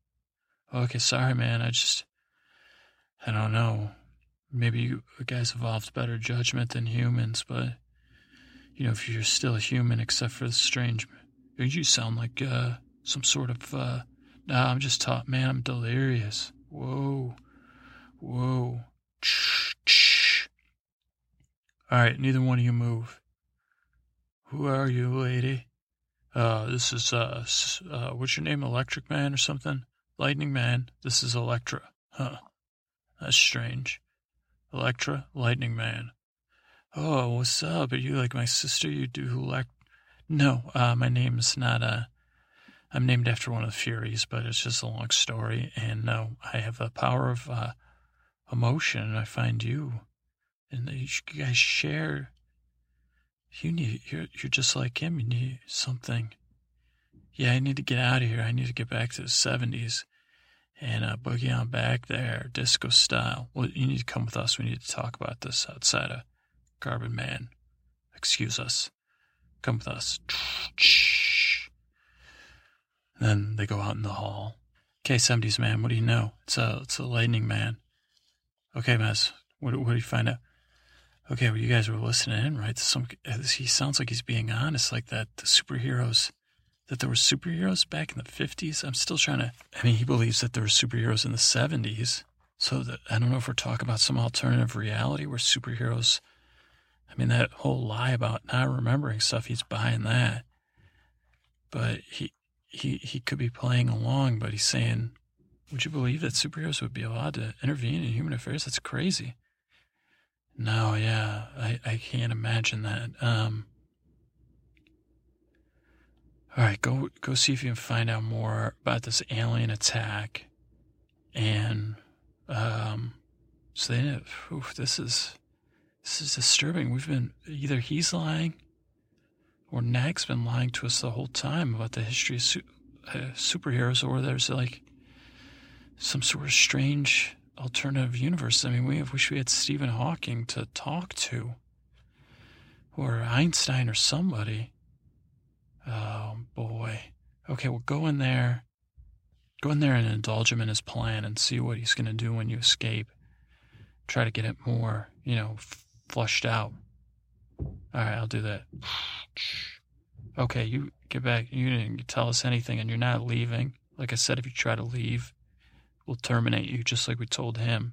Okay, sorry, man. I just, I don't know. Maybe you guys evolved better judgment than humans, but, you know, if you're still a human, except for the strange you sound like uh, some sort of. Uh, nah, I'm just taught, man. I'm delirious. Whoa. Whoa. All right, neither one of you move. Who are you, lady? Uh, this is, uh, uh, what's your name? Electric Man or something? Lightning Man. This is Electra. Huh. That's strange. Electra, Lightning Man. Oh, what's up? Are you like my sister? You do elect no, uh, my name's not. Uh, I'm named after one of the Furies, but it's just a long story. And no, I have the power of uh, emotion. I find you, and you guys share. You need. You're you're just like him. You need something. Yeah, I need to get out of here. I need to get back to the '70s and uh, boogie on back there, disco style. Well, you need to come with us. We need to talk about this outside of Carbon Man. Excuse us. Come with us. Then they go out in the hall. K-70s, man, what do you know? It's a, it's a lightning man. Okay, Mez, what, what do you find out? Okay, well, you guys were listening in, right? Some, he sounds like he's being honest, like that the superheroes, that there were superheroes back in the 50s. I'm still trying to, I mean, he believes that there were superheroes in the 70s. So that, I don't know if we're talking about some alternative reality where superheroes I mean, that whole lie about not remembering stuff, he's buying that. But he, he, he could be playing along, but he's saying, would you believe that superheroes would be allowed to intervene in human affairs? That's crazy. No, yeah, I, I can't imagine that. Um, all right, go go see if you can find out more about this alien attack, and um, so they, oof, this is this is disturbing. We've been either he's lying or Nag's been lying to us the whole time about the history of su- uh, superheroes, or there's like some sort of strange alternative universe. I mean, we have, wish we had Stephen Hawking to talk to, or Einstein, or somebody. Oh boy. Okay, well, go in there. Go in there and indulge him in his plan and see what he's going to do when you escape. Try to get it more, you know, flushed out. All right, I'll do that. Okay, you get back. You didn't tell us anything, and you're not leaving. Like I said, if you try to leave, we'll terminate you just like we told him.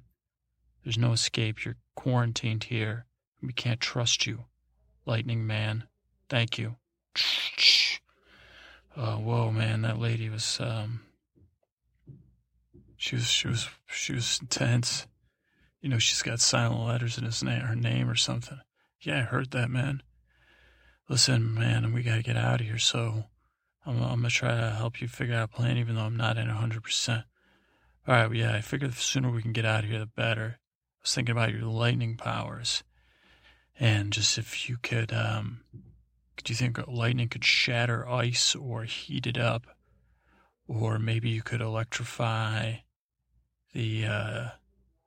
There's no escape. You're quarantined here. We can't trust you. Lightning Man. Thank you. Oh, whoa, man, that lady was, um, she was, she was, she was intense. You know, she's got silent letters in his name, her name or something. Yeah, I heard that, man. Listen, man, we gotta get out of here, so I'm, I'm gonna try to help you figure out a plan, even though I'm not in 100%. All right, yeah, I figure the sooner we can get out of here, the better. I was thinking about your lightning powers. And just if you could, um, do you think lightning could shatter ice or heat it up? Or maybe you could electrify the, uh,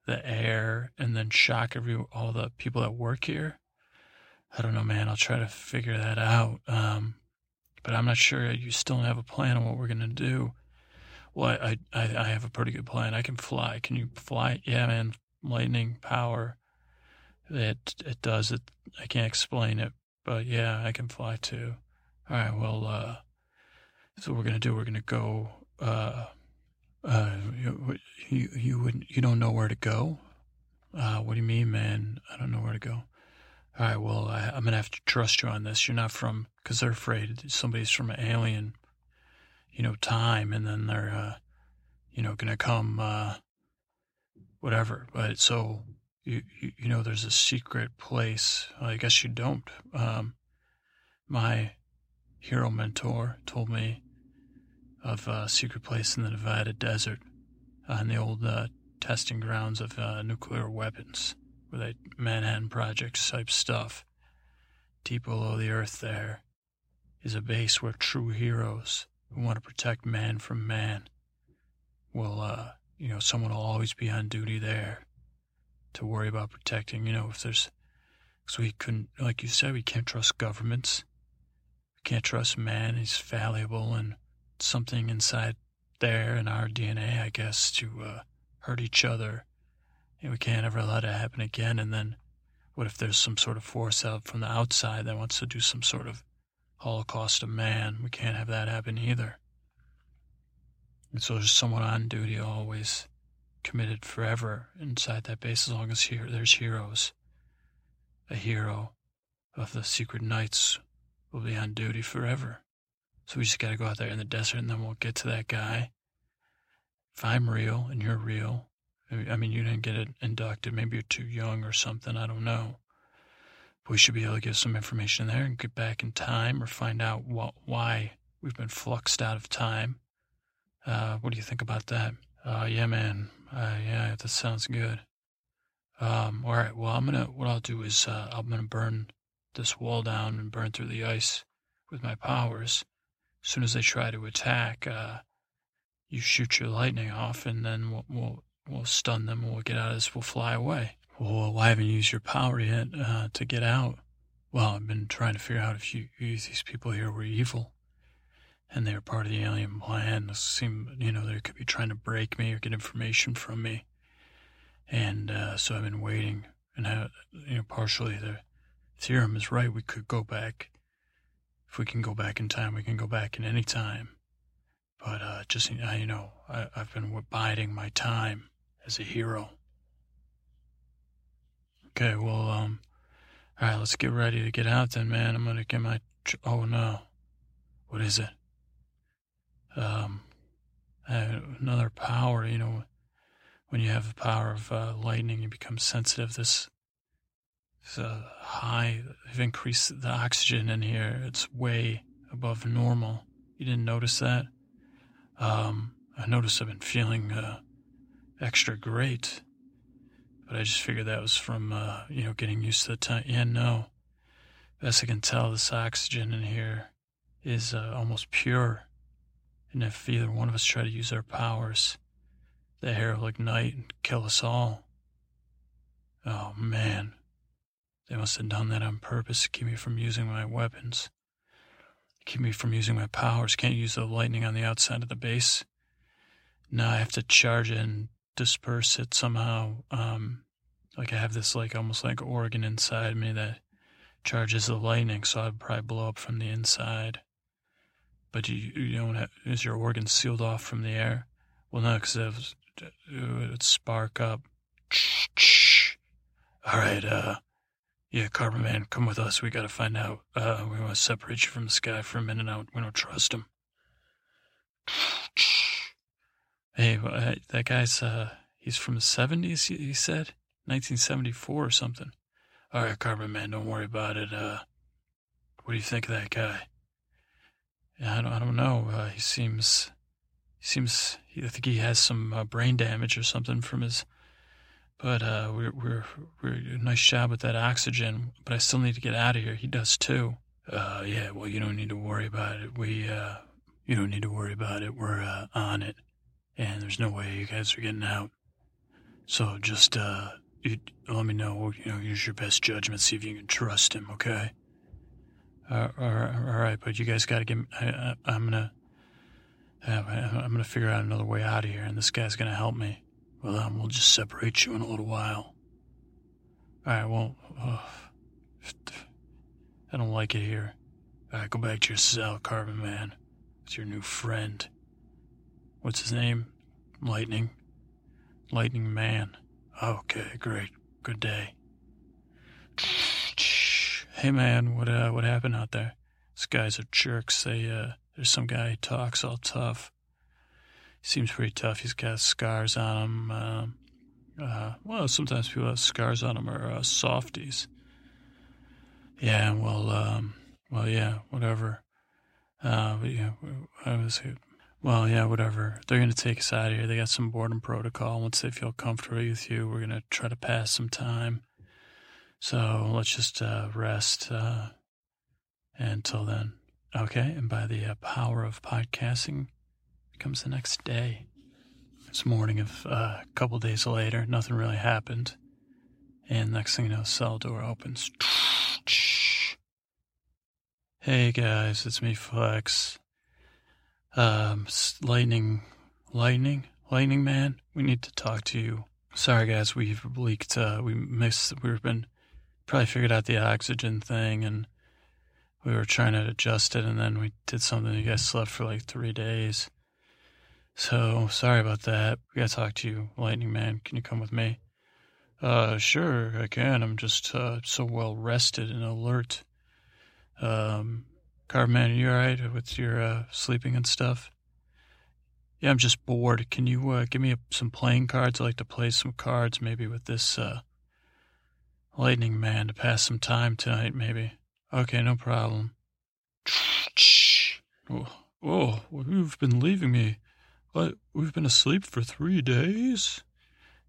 the air and then shock every, all the people that work here? I don't know, man. I'll try to figure that out. Um, but I'm not sure you still have a plan on what we're going to do. Well, I, I, I have a pretty good plan. I can fly. Can you fly? Yeah, man. Lightning power. It, it does it. I can't explain it, but yeah, I can fly too. All right. Well, uh, so we're going to do, we're going to go, uh, uh, you, you, you would, you don't know where to go? Uh, what do you mean, man? I don't know where to go. All right, well, I, am going to have to trust you on this. You're not from, because they're afraid somebody's from an alien, you know, time, and then they're, uh, you know, going to come, uh, whatever. But so, you, you, you, know, there's a secret place. I guess you don't. Um, my hero mentor told me of a secret place in the Nevada desert on the old uh, testing grounds of uh, nuclear weapons where they Manhattan Project type stuff. Deep below the earth there is a base where true heroes who want to protect man from man Well, uh, you know, someone will always be on duty there to worry about protecting, you know, if there's, because we couldn't, like you said, we can't trust governments. We can't trust man. He's fallible and something inside there in our DNA, I guess, to uh, hurt each other and we can't ever let it happen again. And then what if there's some sort of force out from the outside that wants to do some sort of holocaust of man? We can't have that happen either. And so there's someone on duty always committed forever inside that base as long as here there's heroes. A hero of the secret knights will be on duty forever. So we just got to go out there in the desert and then we'll get to that guy. If I'm real and you're real, I mean, you didn't get inducted. Maybe you're too young or something. I don't know. We should be able to get some information there and get back in time or find out what, why we've been fluxed out of time. Uh, what do you think about that? Uh, yeah, man. Uh, yeah, that sounds good. Um, all right. Well, I'm gonna. What I'll do is uh, I'm gonna burn this wall down and burn through the ice with my powers. As soon as they try to attack, uh, you shoot your lightning off, and then we'll, we'll We'll stun them. And we'll get out of this. We'll fly away. Well, why haven't you used your power yet uh, to get out? Well, I've been trying to figure out if you, these people here were evil and they're part of the alien plan. It seemed, you know, they could be trying to break me or get information from me. And uh, so I've been waiting. And, have, you know, partially the theorem is right. We could go back. If we can go back in time, we can go back in any time. But uh, just, you know, I, I've been biding my time as a hero. Okay, well, um, all right, let's get ready to get out then, man. I'm gonna get my. Tr- oh no, what is it? Um, another power. You know, when you have the power of uh, lightning, you become sensitive. This, this uh, high. They've increased the oxygen in here. It's way above normal. You didn't notice that? Um, I noticed I've been feeling uh, extra great. But I just figured that was from, uh, you know, getting used to the time. Yeah, no. Best I can tell, this oxygen in here is uh, almost pure. And if either one of us try to use our powers, the air will ignite and kill us all. Oh, man. They must have done that on purpose to keep me from using my weapons. Keep me from using my powers. Can't use the lightning on the outside of the base. Now I have to charge it and disperse it somehow. Um, like I have this like almost like organ inside me that charges the lightning, so I'd probably blow up from the inside. But you, you don't have, is your organ sealed off from the air? Well, no, because it, would spark up. All right, uh, yeah, Carbon Man, come with us. We got to find out. Uh, we want to separate you from this guy for a minute. Now we don't trust him. Hey, that guy's, uh, he's from the 70s, he said? 1974 or something. All right, Carpet Man, don't worry about it. Uh, what do you think of that guy? I don't, I don't know. Uh, he seems, he seems, I think he has some uh, brain damage or something from his, but, uh, we're, we're, we're, nice job with that oxygen, but I still need to get out of here. He does too. Uh, yeah, well, you don't need to worry about it. We, uh, you don't need to worry about it. We're, uh, on it. And there's no way you guys are getting out. So just, uh, you, let me know, you know, use your best judgment, see if you can trust him, okay? Uh, all right, but you guys got to get. I, I'm gonna. I'm gonna figure out another way out of here, and this guy's gonna help me. Well, um, we'll just separate you in a little while. All right. Well, uh, I don't like it here. All right, go back to your cell, Carbon Man. It's your new friend. What's his name? Lightning. Lightning Man. Okay, great. Good day. Hey man, what uh, what happened out there? These guys are jerks. They uh, there's some guy who talks all tough. He seems pretty tough. He's got scars on him. Uh, uh, well, sometimes people have scars on them or uh, softies. Yeah, well, um, well, yeah, whatever. Uh, but yeah, I was, well, yeah, whatever. They're gonna take us out of here. They got some boredom protocol. Once they feel comfortable with you, we're gonna try to pass some time. So let's just uh, rest uh, until then. Okay, and by the uh, power of podcasting comes the next day. It's morning of uh, a couple days later. Nothing really happened. And next thing you know, cell door opens. Hey guys, it's me, Flex. Um, lightning, lightning, lightning man. We need to talk to you. Sorry, guys, we've leaked. Uh, we missed. We've been probably figured out the oxygen thing, and we were trying to adjust it, and then we did something. You guys slept for like three days. So sorry about that. We gotta talk to you, Lightning Man. Can you come with me? Uh, sure, I can. I'm just uh, so well rested and alert. Um, Carman, are you alright with your uh, sleeping and stuff? Yeah, I'm just bored. Can you uh, give me a, some playing cards? I'd like to play some cards, maybe with this uh, Lightning Man to pass some time tonight, maybe. Okay, no problem. Oh, oh you've been leaving me. What? We've been asleep for three days?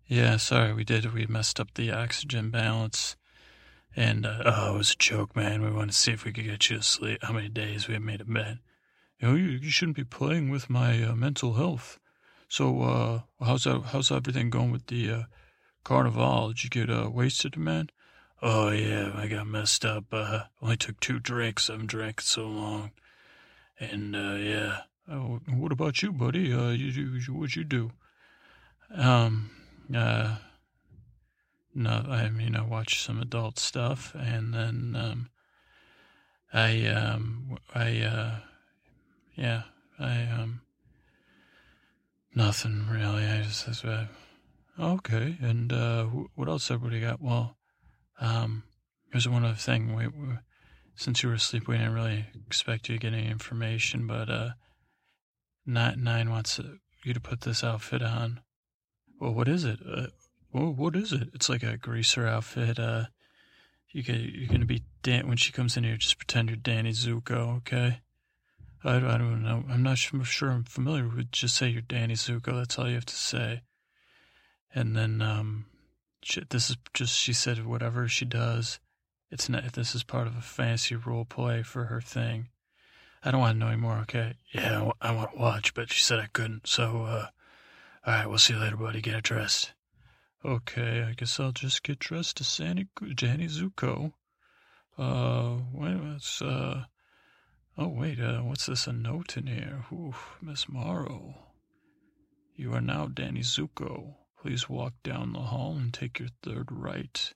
Yeah, sorry, we did. We messed up the oxygen balance. And, uh, oh, it was a joke, man. We wanted to see if we could get you to sleep. How many days we had made a bed. You know, you, you shouldn't be playing with my uh, mental health. So, uh, how's that, how's everything going with the, uh, carnival? Did you get, uh, wasted, man? Oh, yeah, I got messed up. Uh, only took two drinks. I haven't drank so long. And, uh, yeah. Oh, what about you, buddy? Uh, you, you, what'd you do? Um, uh, no, I mean, I watched some adult stuff, and then, um, I, um, I, uh, yeah, I, um, nothing really. I just, just uh, okay. And, uh, what else everybody got? Well, um, here's one other thing. We, we, since you were asleep, we didn't really expect you to get any information, but, uh, Nine, Nine wants you to put this outfit on. Well, what is it? Uh, well, what is it? It's like a greaser outfit. Uh, you can, you're gonna be Dan when she comes in here. Just pretend you're Danny Zuko, okay? I, I don't know. I'm not sure, sure I'm familiar with. Just say you're Danny Zuko. That's all you have to say. And then, um, she, this is just she said whatever she does. It's not. This is part of a fantasy role play for her thing. I don't want to know anymore, okay? Yeah, I want to watch, but she said I couldn't. So, uh, all right, we'll see you later, buddy. Get dressed. Okay, I guess I'll just get dressed Sandy, Danny Zuko. Uh, wait, what's, uh, oh, wait, uh, what's this, a note in here? Ooh, Mesmaro. You are now Danny Zuko. Please walk down the hall and take your third right.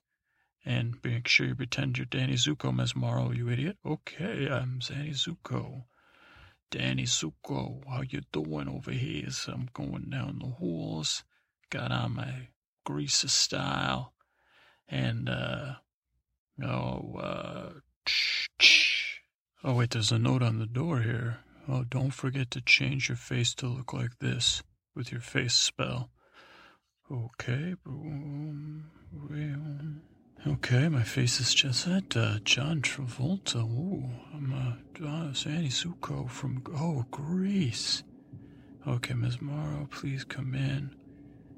And make sure you pretend you're Danny Zuko, Mesmaro, you idiot. Okay, I'm Danny Zuko. Danny Zuko, how you doing over here? So I'm going down the halls. Got on my greaser style. And, uh, oh, uh, oh, wait, there's a note on the door here. Oh, don't forget to change your face to look like this with your face spell. Okay, boom. Okay, my face is just that. Uh, John Travolta. Ooh, I'm uh, uh, Sandy Suko from oh Grease. Okay, Mesmaro, please come in.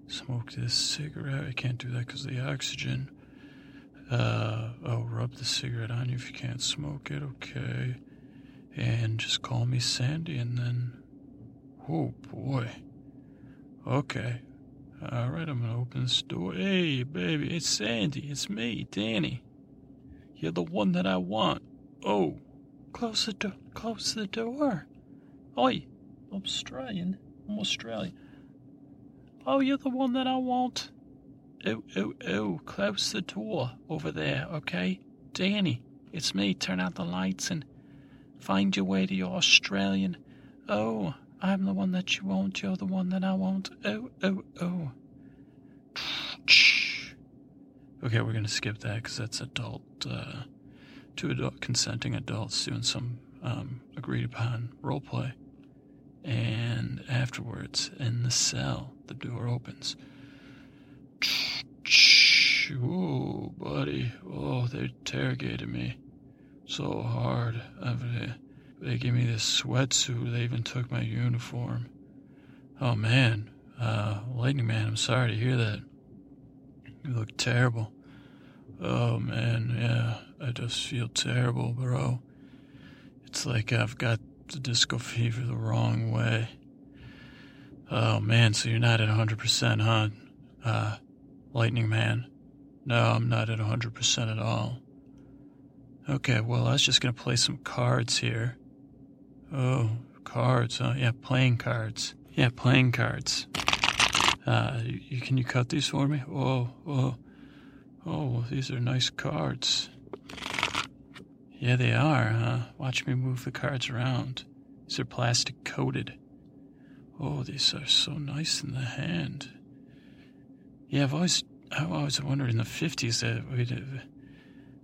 Smoke this cigarette. I can't do that because of the oxygen. Uh, oh, rub the cigarette on you if you can't smoke it. Okay, and just call me Sandy, and then. Oh boy. Okay, all right, I'm gonna open this door. Hey, baby, it's Sandy. It's me, Danny. You're the one that I want. Oh, close the door. Close the door. Oi, Australian. I'm Australian. Oh, you're the one that I want. Oh, oh, oh, close the door over there, okay? Danny, it's me. Turn out the lights and find your way to your Australian. Oh, I'm the one that you want. You're the one that I want. Oh, oh, oh. Okay, we're gonna skip that because that's adult, uh, two adult consenting adults doing some um, agreed upon role play. And afterwards, in the cell, the door opens. Oh, buddy. Oh, they interrogated me so hard. They gave me this sweatsuit. They even took my uniform. Oh, man. Uh, Lightning Man, I'm sorry to hear that. You look terrible. Oh, man, yeah. I just feel terrible, bro. It's like I've got the disco fever the wrong way. Oh, man, so you're not at 100%, huh? Uh, Lightning Man. No, I'm not at 100% at all. Okay, well, I was just going to play some cards here. Oh, cards, huh? Yeah, playing cards. Yeah, playing cards. Uh, you, can you cut these for me? Oh, oh, oh, these are nice cards. Yeah, they are, huh? Watch me move the cards around. These are plastic coated. Oh, these are so nice in the hand. Yeah, I've always, I've always wondered in the 50s that we'd have,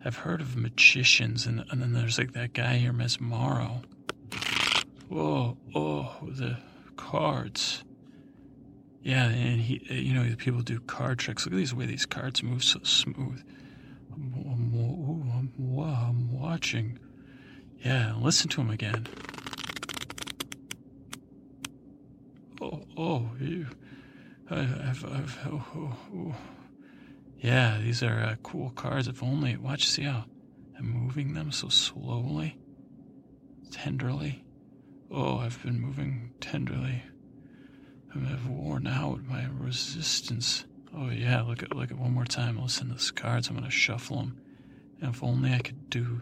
I've heard of magicians, and, and then there's like that guy here, Mesmaro. Whoa, oh, the cards. Yeah, and he, you know, people do card tricks. Look at these way these cards move so smooth. Watching. Yeah, listen to him again. Oh, oh, you. I've, I've, oh, oh, oh. Yeah, these are uh, cool cards. If only, watch, see how I'm moving them so slowly, tenderly. Oh, I've been moving tenderly. I've worn out my resistance. Oh yeah, look at look at one more time. Listen to these cards. I'm gonna shuffle them. And if only I could do.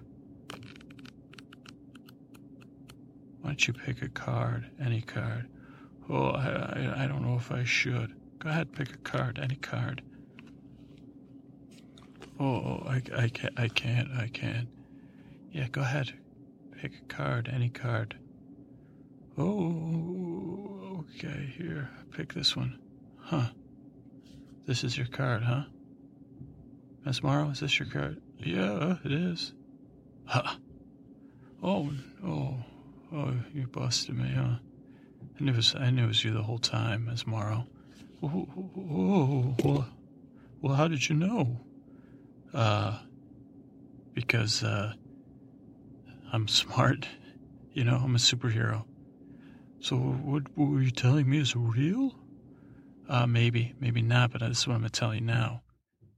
Why don't you pick a card, any card? Oh, I, I, I don't know if I should. Go ahead, pick a card, any card. Oh, oh I, I can't, I can't, I can't. Yeah, go ahead. Pick a card, any card. Oh, okay, here. Pick this one. Huh. This is your card, huh? Mesmaro, is this your card? Yeah, it is. Huh. Oh, oh, oh, you busted me, huh? I knew it was, I knew it was you the whole time, Mesmaro. Oh, oh, oh, well, well, how did you know? Uh, because, uh, I'm smart. You know, I'm a superhero. So what, what were you telling me is real? Uh, maybe, maybe not, but this is what I'm going to tell you now.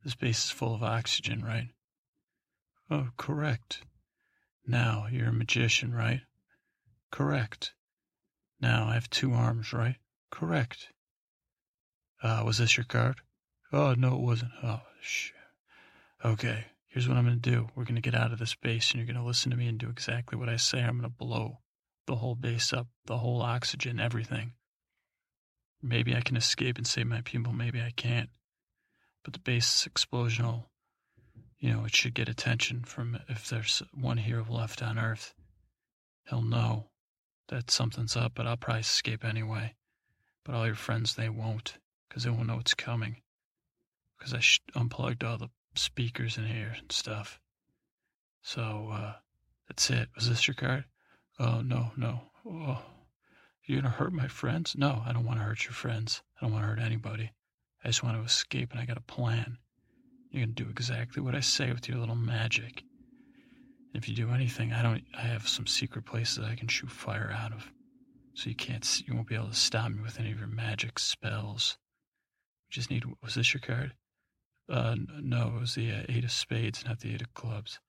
This base is full of oxygen, right? Oh, correct. Now, you're a magician, right? Correct. Now, I have two arms, right? Correct. Uh, was this your card? Oh, no, it wasn't. Oh, shit. Okay, here's what I'm going to do. We're going to get out of this base, and you're going to listen to me and do exactly what I say. I'm going to blow the whole base up, the whole oxygen, everything. Maybe I can escape and save my people, maybe I can't. But the base explosion will, you know, it should get attention from if there's one hero left on Earth. He'll know that something's up, but I'll probably escape anyway. But all your friends, they won't, because they won't know it's coming. Because I sh- unplugged all the speakers in here and stuff. So, uh, that's it. Was this your card? Oh, no, no. Oh, you're gonna hurt my friends? No, I don't want to hurt your friends. I don't want to hurt anybody. I just want to escape, and I got a plan. You're gonna do exactly what I say with your little magic. If you do anything, I don't. I have some secret places I can shoot fire out of, so you can't. You won't be able to stop me with any of your magic spells. We just need. Was this your card? Uh, no, it was the uh, eight of spades, not the eight of clubs.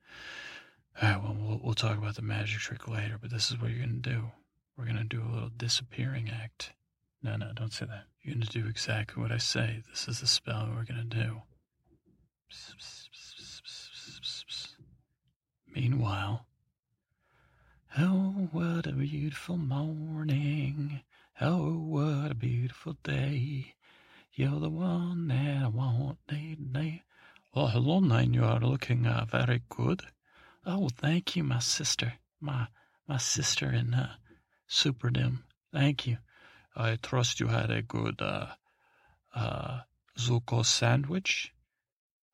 All right, well, we'll talk about the magic trick later, but this is what you're gonna do. We're gonna do a little disappearing act. No, no, don't say that. You're gonna do exactly what I say. This is the spell we're gonna do. Meanwhile, oh, what a beautiful morning. Oh, what a beautiful day. You're the one that I want day to day. Oh, hello, Nine. You are looking uh, very good. Oh, thank you, my sister. My my sister in uh, Superdom. Thank you. I trust you had a good uh, uh, Zuko sandwich.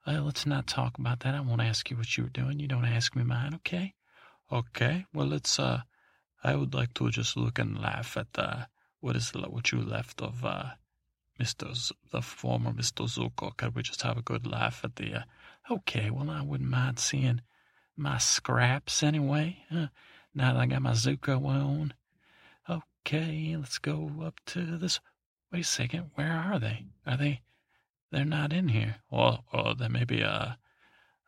Let's not talk about that. I won't ask you what you were doing. You don't ask me mine, okay? Okay. Well, let's. Uh, I would like to just look and laugh at uh, what is what you left of uh, Z- the former Mister Zuko. Could we just have a good laugh at the? Uh, okay. Well, I wouldn't mind seeing my scraps anyway. Uh, now that I got my Zuko on. Okay, let's go up to this. Wait a second. Where are they? Are they? They're not in here. Well, oh, they may be. Uh,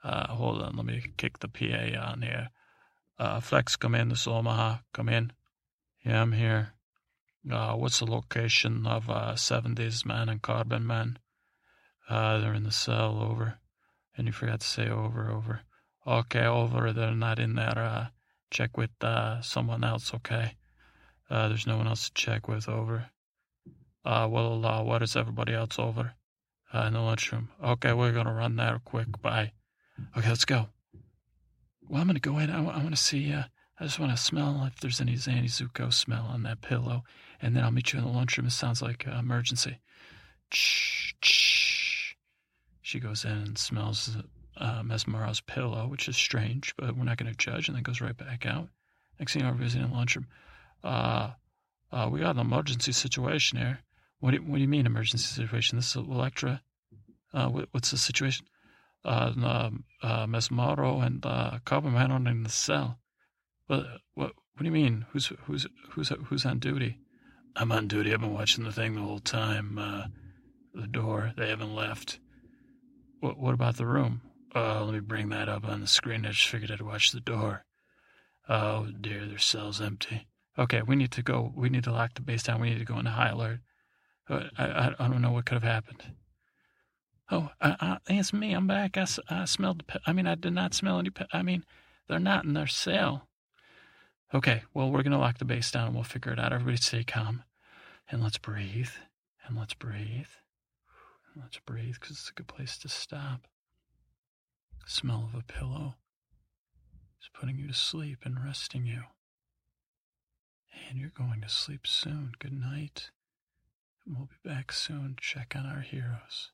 uh, hold on. Let me kick the PA on here. Uh, Flex, come in. This is Omaha. Come in. Yeah, I'm here. Uh, what's the location of uh, 70s man and Carbon man? Uh, they're in the cell. Over. And you forgot to say over. Over. Okay, over. They're not in there. Uh, check with uh, someone else. Okay. Uh, there's no one else to check with. Over. Uh, well, uh, what is everybody else over? Uh, in the lunchroom. Okay, we're gonna run that quick. Bye. Okay, let's go. Well, I'm gonna go in. I, want to see. Uh, I just want to smell if there's any Zanny Zuko smell on that pillow, and then I'll meet you in the lunchroom. It sounds like uh, emergency. Shh, shh. She goes in and smells uh, Mesmaro's pillow, which is strange, but we're not gonna judge, and then goes right back out. Next thing you know, everybody's in the lunchroom. Uh, uh, we got an emergency situation here. What do, you, what do you mean emergency situation? This is Electra. Uh, what, what's the situation? Uh, um, uh, and uh, Carbon Man are in the cell. What, what, what do you mean? Who's, who's, who's, who's on duty? I'm on duty. I've been watching the thing the whole time. Uh, the door, they haven't left. What, what about the room? Uh, let me bring that up on the screen. I just figured I'd watch the door. Oh dear, their cell's empty. Okay, we need to go. We need to lock the base down. We need to go into high alert. I, I, I don't know what could have happened. Oh, uh, uh, it's me. I'm back. I, I smelled. I mean, I did not smell any. I mean, they're not in their cell. Okay, well, we're gonna lock the base down and we'll figure it out. Everybody, stay calm, and let's breathe, and let's breathe, and let's breathe, because it's a good place to stop. Smell of a pillow is putting you to sleep and resting you. And you're going to sleep soon. Good night. And we'll be back soon to check on our heroes.